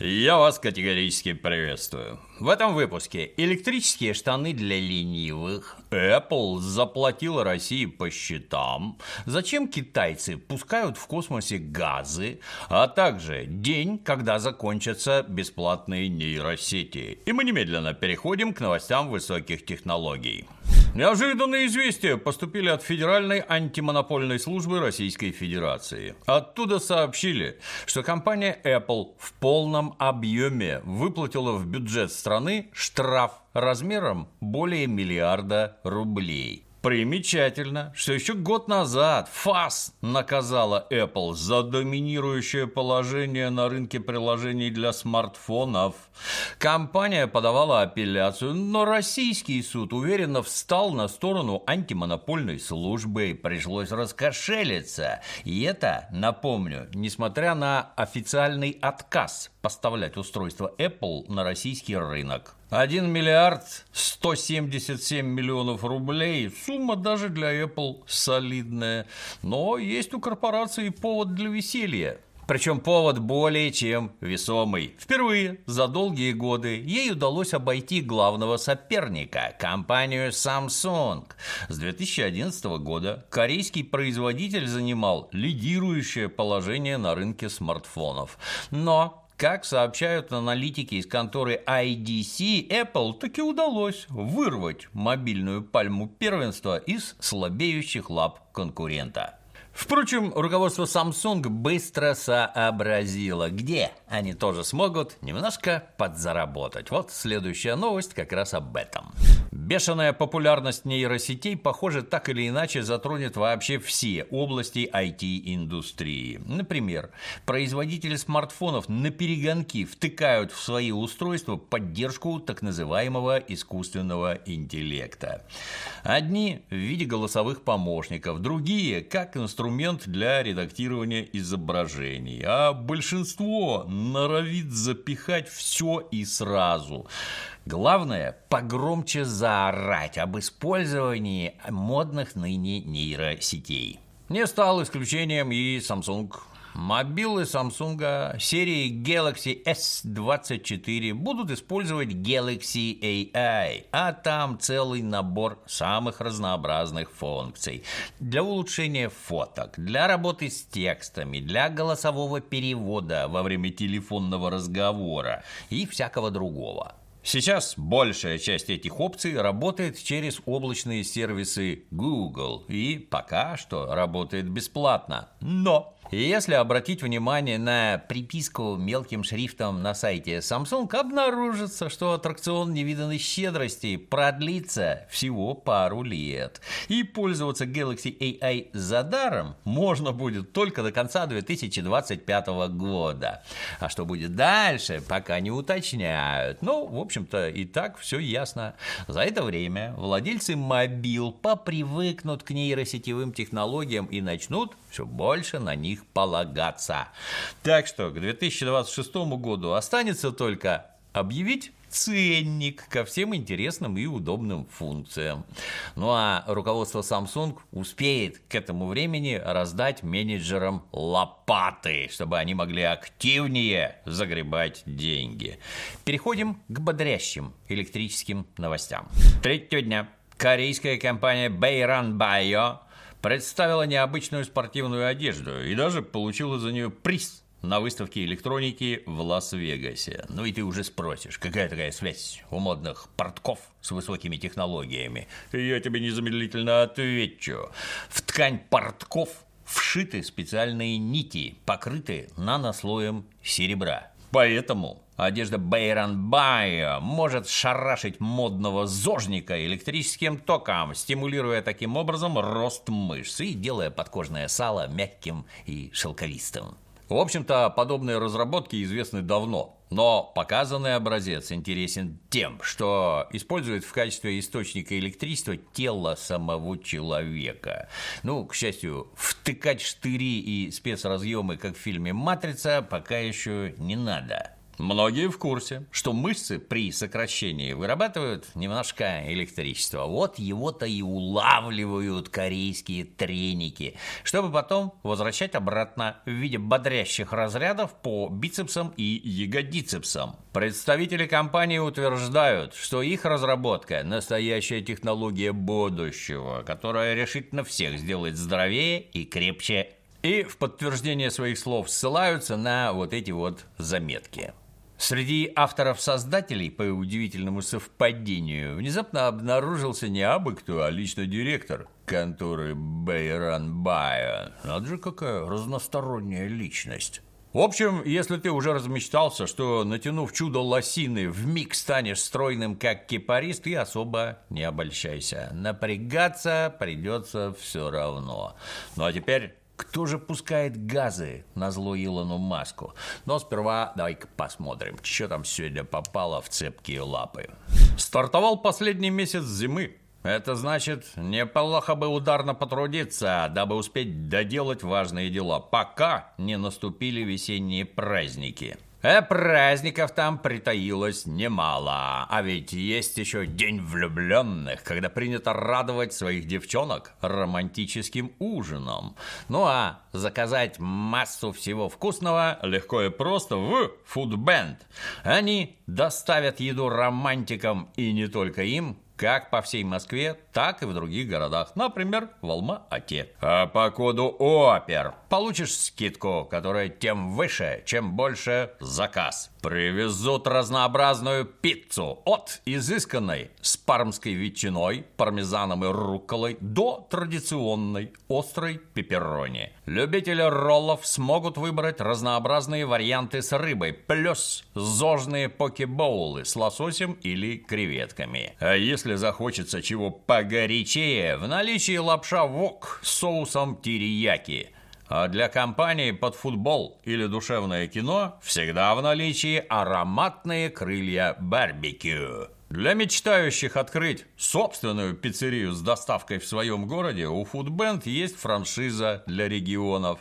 Я вас категорически приветствую. В этом выпуске электрические штаны для ленивых, Apple заплатила России по счетам, зачем китайцы пускают в космосе газы, а также день, когда закончатся бесплатные нейросети. И мы немедленно переходим к новостям высоких технологий. Неожиданные известия поступили от Федеральной антимонопольной службы Российской Федерации. Оттуда сообщили, что компания Apple в полном объеме выплатила в бюджет страны штраф размером более миллиарда рублей. Примечательно, что еще год назад ФАС наказала Apple за доминирующее положение на рынке приложений для смартфонов. Компания подавала апелляцию, но российский суд уверенно встал на сторону антимонопольной службы. Пришлось раскошелиться. И это, напомню, несмотря на официальный отказ поставлять устройство Apple на российский рынок. 1 миллиард 177 миллионов рублей. Сумма даже для Apple солидная. Но есть у корпорации повод для веселья. Причем повод более чем весомый. Впервые за долгие годы ей удалось обойти главного соперника – компанию Samsung. С 2011 года корейский производитель занимал лидирующее положение на рынке смартфонов. Но как сообщают аналитики из конторы IDC, Apple таки удалось вырвать мобильную пальму первенства из слабеющих лап конкурента. Впрочем, руководство Samsung быстро сообразило, где они тоже смогут немножко подзаработать. Вот следующая новость как раз об этом. Бешеная популярность нейросетей, похоже, так или иначе затронет вообще все области IT-индустрии. Например, производители смартфонов на перегонки втыкают в свои устройства поддержку так называемого искусственного интеллекта. Одни в виде голосовых помощников, другие как инструмент для редактирования изображений, а большинство норовит запихать все и сразу. Главное – погромче заорать об использовании модных ныне нейросетей. Не стал исключением и Samsung. Мобилы Samsung серии Galaxy S24 будут использовать Galaxy AI, а там целый набор самых разнообразных функций для улучшения фоток, для работы с текстами, для голосового перевода во время телефонного разговора и всякого другого. Сейчас большая часть этих опций работает через облачные сервисы Google и пока что работает бесплатно. Но и если обратить внимание на приписку мелким шрифтом на сайте Samsung, обнаружится, что аттракцион невиданной щедрости продлится всего пару лет. И пользоваться Galaxy AI за даром можно будет только до конца 2025 года. А что будет дальше, пока не уточняют. Ну, в общем-то, и так все ясно. За это время владельцы мобил попривыкнут к нейросетевым технологиям и начнут все больше на них полагаться. Так что к 2026 году останется только объявить ценник ко всем интересным и удобным функциям. Ну а руководство Samsung успеет к этому времени раздать менеджерам лопаты, чтобы они могли активнее загребать деньги. Переходим к бодрящим электрическим новостям. Третьего дня корейская компания Bayran Bio представила необычную спортивную одежду и даже получила за нее приз на выставке электроники в Лас-Вегасе. Ну и ты уже спросишь, какая такая связь у модных портков с высокими технологиями? Я тебе незамедлительно отвечу. В ткань портков вшиты специальные нити, покрытые нанослоем серебра. Поэтому одежда Бейран Байо может шарашить модного зожника электрическим током, стимулируя таким образом рост мышц и делая подкожное сало мягким и шелковистым. В общем-то, подобные разработки известны давно, но показанный образец интересен тем, что использует в качестве источника электричества тело самого человека. Ну, к счастью, втыкать штыри и спецразъемы, как в фильме «Матрица», пока еще не надо. Многие в курсе, что мышцы при сокращении вырабатывают немножко электричества. Вот его-то и улавливают корейские треники, чтобы потом возвращать обратно в виде бодрящих разрядов по бицепсам и ягодицепсам. Представители компании утверждают, что их разработка – настоящая технология будущего, которая решительно всех сделает здоровее и крепче. И в подтверждение своих слов ссылаются на вот эти вот заметки. Среди авторов-создателей, по удивительному совпадению, внезапно обнаружился не абы кто, а лично директор конторы Байран Байо. Надо же, какая разносторонняя личность. В общем, если ты уже размечтался, что, натянув чудо лосины, в миг станешь стройным, как кипарист, ты особо не обольщайся. Напрягаться придется все равно. Ну а теперь кто же пускает газы на зло Илону Маску? Но сперва давай-ка посмотрим, что там сегодня попало в цепкие лапы. Стартовал последний месяц зимы. Это значит, неплохо бы ударно потрудиться, дабы успеть доделать важные дела, пока не наступили весенние праздники. Э, праздников там притаилось немало. А ведь есть еще День влюбленных, когда принято радовать своих девчонок романтическим ужином. Ну а заказать массу всего вкусного легко и просто в Foodband. Они доставят еду романтикам и не только им, как по всей Москве, так и в других городах, например, в Алма-Ате. А по коду ОПЕР получишь скидку, которая тем выше, чем больше заказ. Привезут разнообразную пиццу от изысканной с пармской ветчиной, пармезаном и рукколой до традиционной острой пепперони. Любители роллов смогут выбрать разнообразные варианты с рыбой, плюс зожные покебоулы с лососем или креветками. А если захочется чего погорячее, в наличии лапша вок с соусом терияки – а для компании под футбол или душевное кино всегда в наличии ароматные крылья барбекю. Для мечтающих открыть собственную пиццерию с доставкой в своем городе у Foodband есть франшиза для регионов.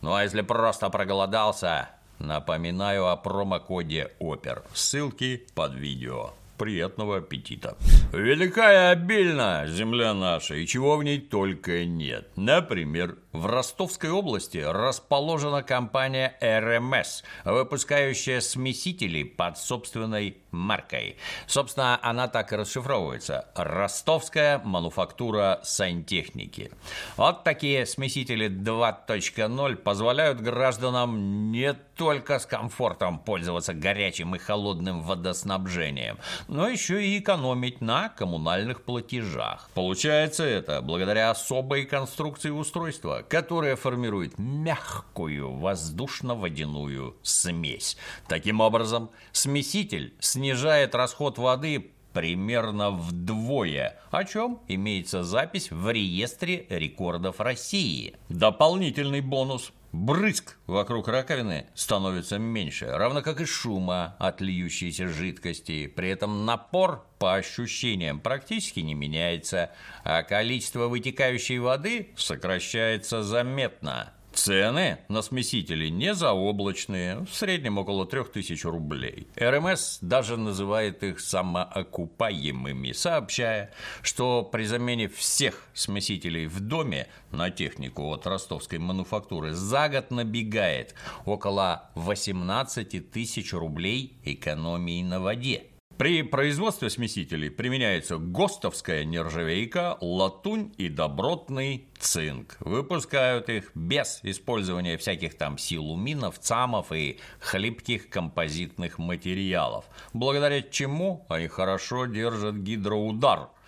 Ну а если просто проголодался, напоминаю о промокоде ОПЕР. Ссылки под видео. Приятного аппетита. Велика и обильна земля наша, и чего в ней только нет. Например, в Ростовской области расположена компания РМС, выпускающая смесители под собственной маркой. Собственно, она так и расшифровывается. Ростовская мануфактура сантехники. Вот такие смесители 2.0 позволяют гражданам не только с комфортом пользоваться горячим и холодным водоснабжением, но еще и экономить на коммунальных платежах. Получается это благодаря особой конструкции устройства, которая формирует мягкую воздушно-водяную смесь. Таким образом, смеситель снижает расход воды примерно вдвое, о чем имеется запись в реестре рекордов России. Дополнительный бонус – брызг вокруг раковины становится меньше, равно как и шума от льющейся жидкости. При этом напор по ощущениям практически не меняется, а количество вытекающей воды сокращается заметно. Цены на смесители не заоблачные, в среднем около 3000 рублей. РМС даже называет их самоокупаемыми, сообщая, что при замене всех смесителей в доме на технику от ростовской мануфактуры за год набегает около 18 тысяч рублей экономии на воде. При производстве смесителей применяется ГОСТовская нержавейка, латунь и добротный цинк. Выпускают их без использования всяких там силуминов, цамов и хлипких композитных материалов, благодаря чему они хорошо держат гидроудар –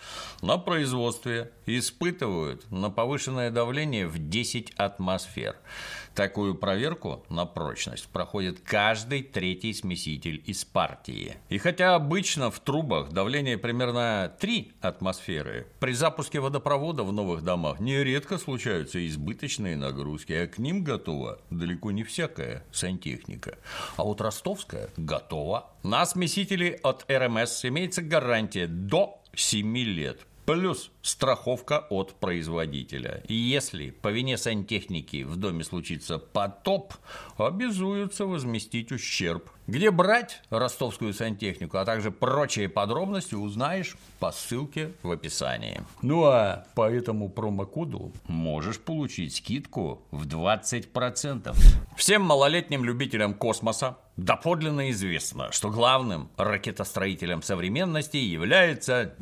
на производстве испытывают на повышенное давление в 10 атмосфер. Такую проверку на прочность проходит каждый третий смеситель из партии. И хотя обычно в трубах давление примерно 3 атмосферы, при запуске водопровода в новых домах нередко случаются избыточные нагрузки, а к ним готова далеко не всякая сантехника. А вот ростовская готова. На смесители от РМС имеется гарантия до 7 лет плюс страховка от производителя. И если по вине сантехники в доме случится потоп, обязуются возместить ущерб. Где брать ростовскую сантехнику, а также прочие подробности узнаешь по ссылке в описании. Ну а по этому промокоду можешь получить скидку в 20%. Всем малолетним любителям космоса доподлинно известно, что главным ракетостроителем современности является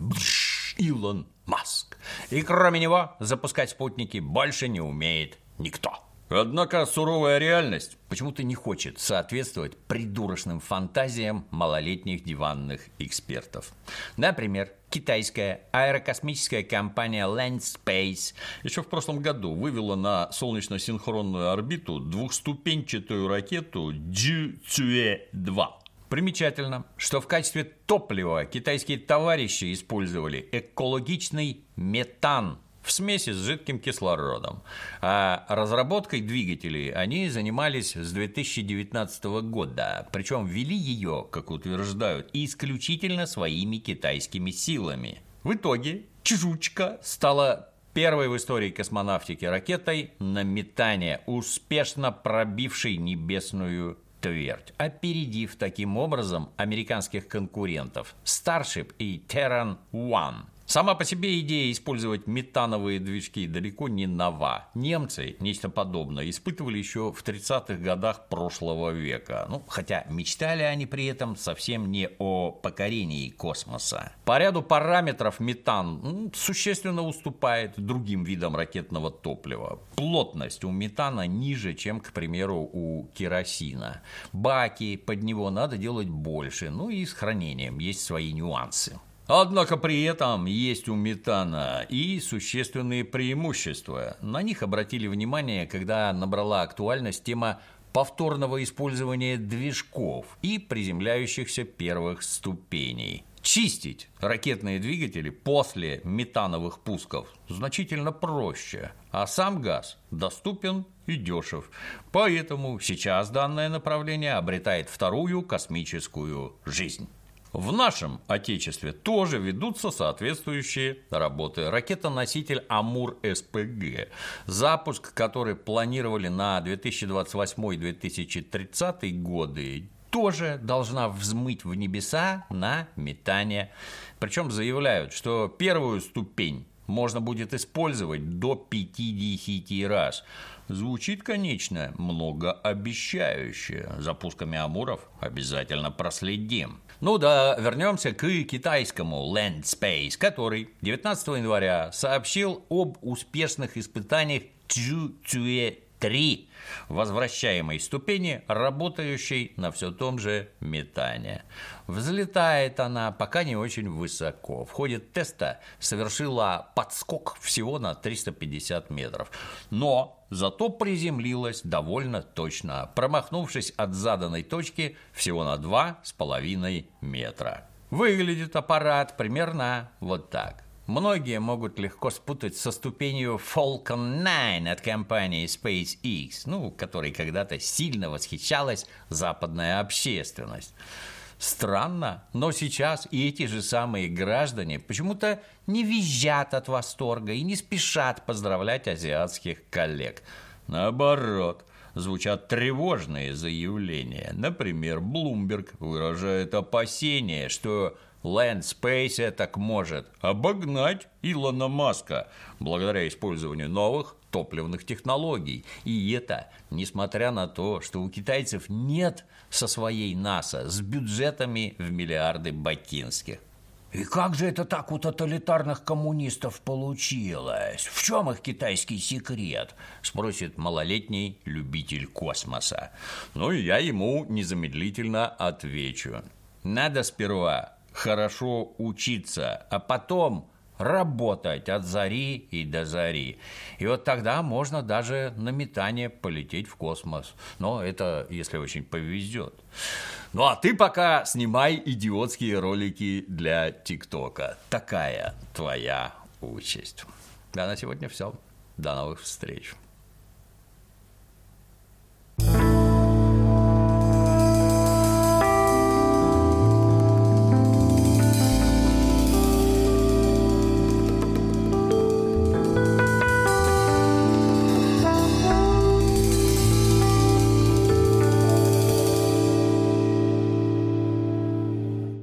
Илон Маск. И кроме него запускать спутники больше не умеет никто. Однако суровая реальность почему-то не хочет соответствовать придурочным фантазиям малолетних диванных экспертов. Например, китайская аэрокосмическая компания Landspace еще в прошлом году вывела на солнечно-синхронную орбиту двухступенчатую ракету Jue-2. Примечательно, что в качестве топлива китайские товарищи использовали экологичный метан – в смеси с жидким кислородом. А разработкой двигателей они занимались с 2019 года, причем ввели ее, как утверждают, исключительно своими китайскими силами. В итоге Чжучка стала первой в истории космонавтики ракетой на метание, успешно пробившей небесную твердь, опередив таким образом американских конкурентов Starship и Terran One. Сама по себе идея использовать метановые движки далеко не нова. Немцы нечто подобное испытывали еще в 30-х годах прошлого века. Ну, хотя мечтали они при этом совсем не о покорении космоса. По ряду параметров метан ну, существенно уступает другим видам ракетного топлива. Плотность у метана ниже, чем, к примеру, у керосина. Баки под него надо делать больше, ну и с хранением есть свои нюансы. Однако при этом есть у метана и существенные преимущества. На них обратили внимание, когда набрала актуальность тема повторного использования движков и приземляющихся первых ступеней. Чистить ракетные двигатели после метановых пусков значительно проще, а сам газ доступен и дешев. Поэтому сейчас данное направление обретает вторую космическую жизнь. В нашем Отечестве тоже ведутся соответствующие работы. Ракета-носитель «Амур-СПГ», запуск который планировали на 2028-2030 годы, тоже должна взмыть в небеса на метание. Причем заявляют, что первую ступень можно будет использовать до 50 раз. Звучит, конечно, многообещающе. За пусками амуров обязательно проследим. Ну да, вернемся к китайскому Land Space, который 19 января сообщил об успешных испытаниях Чжу Цюэ 3 возвращаемой ступени, работающей на все том же метании. Взлетает она пока не очень высоко. В ходе теста совершила подскок всего на 350 метров. Но зато приземлилась довольно точно, промахнувшись от заданной точки всего на 2,5 метра. Выглядит аппарат примерно вот так. Многие могут легко спутать со ступенью Falcon 9 от компании SpaceX, ну, которой когда-то сильно восхищалась западная общественность. Странно, но сейчас и эти же самые граждане почему-то не визжат от восторга и не спешат поздравлять азиатских коллег. Наоборот, звучат тревожные заявления. Например, Bloomberg выражает опасение, что Landspace так может обогнать Илона Маска благодаря использованию новых топливных технологий. И это несмотря на то, что у китайцев нет со своей НАСА с бюджетами в миллиарды бакинских. И как же это так у тоталитарных коммунистов получилось? В чем их китайский секрет? Спросит малолетний любитель космоса. Ну и я ему незамедлительно отвечу. Надо сперва хорошо учиться, а потом работать от зари и до зари. И вот тогда можно даже на метание полететь в космос. Но это если очень повезет. Ну а ты пока снимай идиотские ролики для ТикТока. Такая твоя участь. Да, на сегодня все. До новых встреч.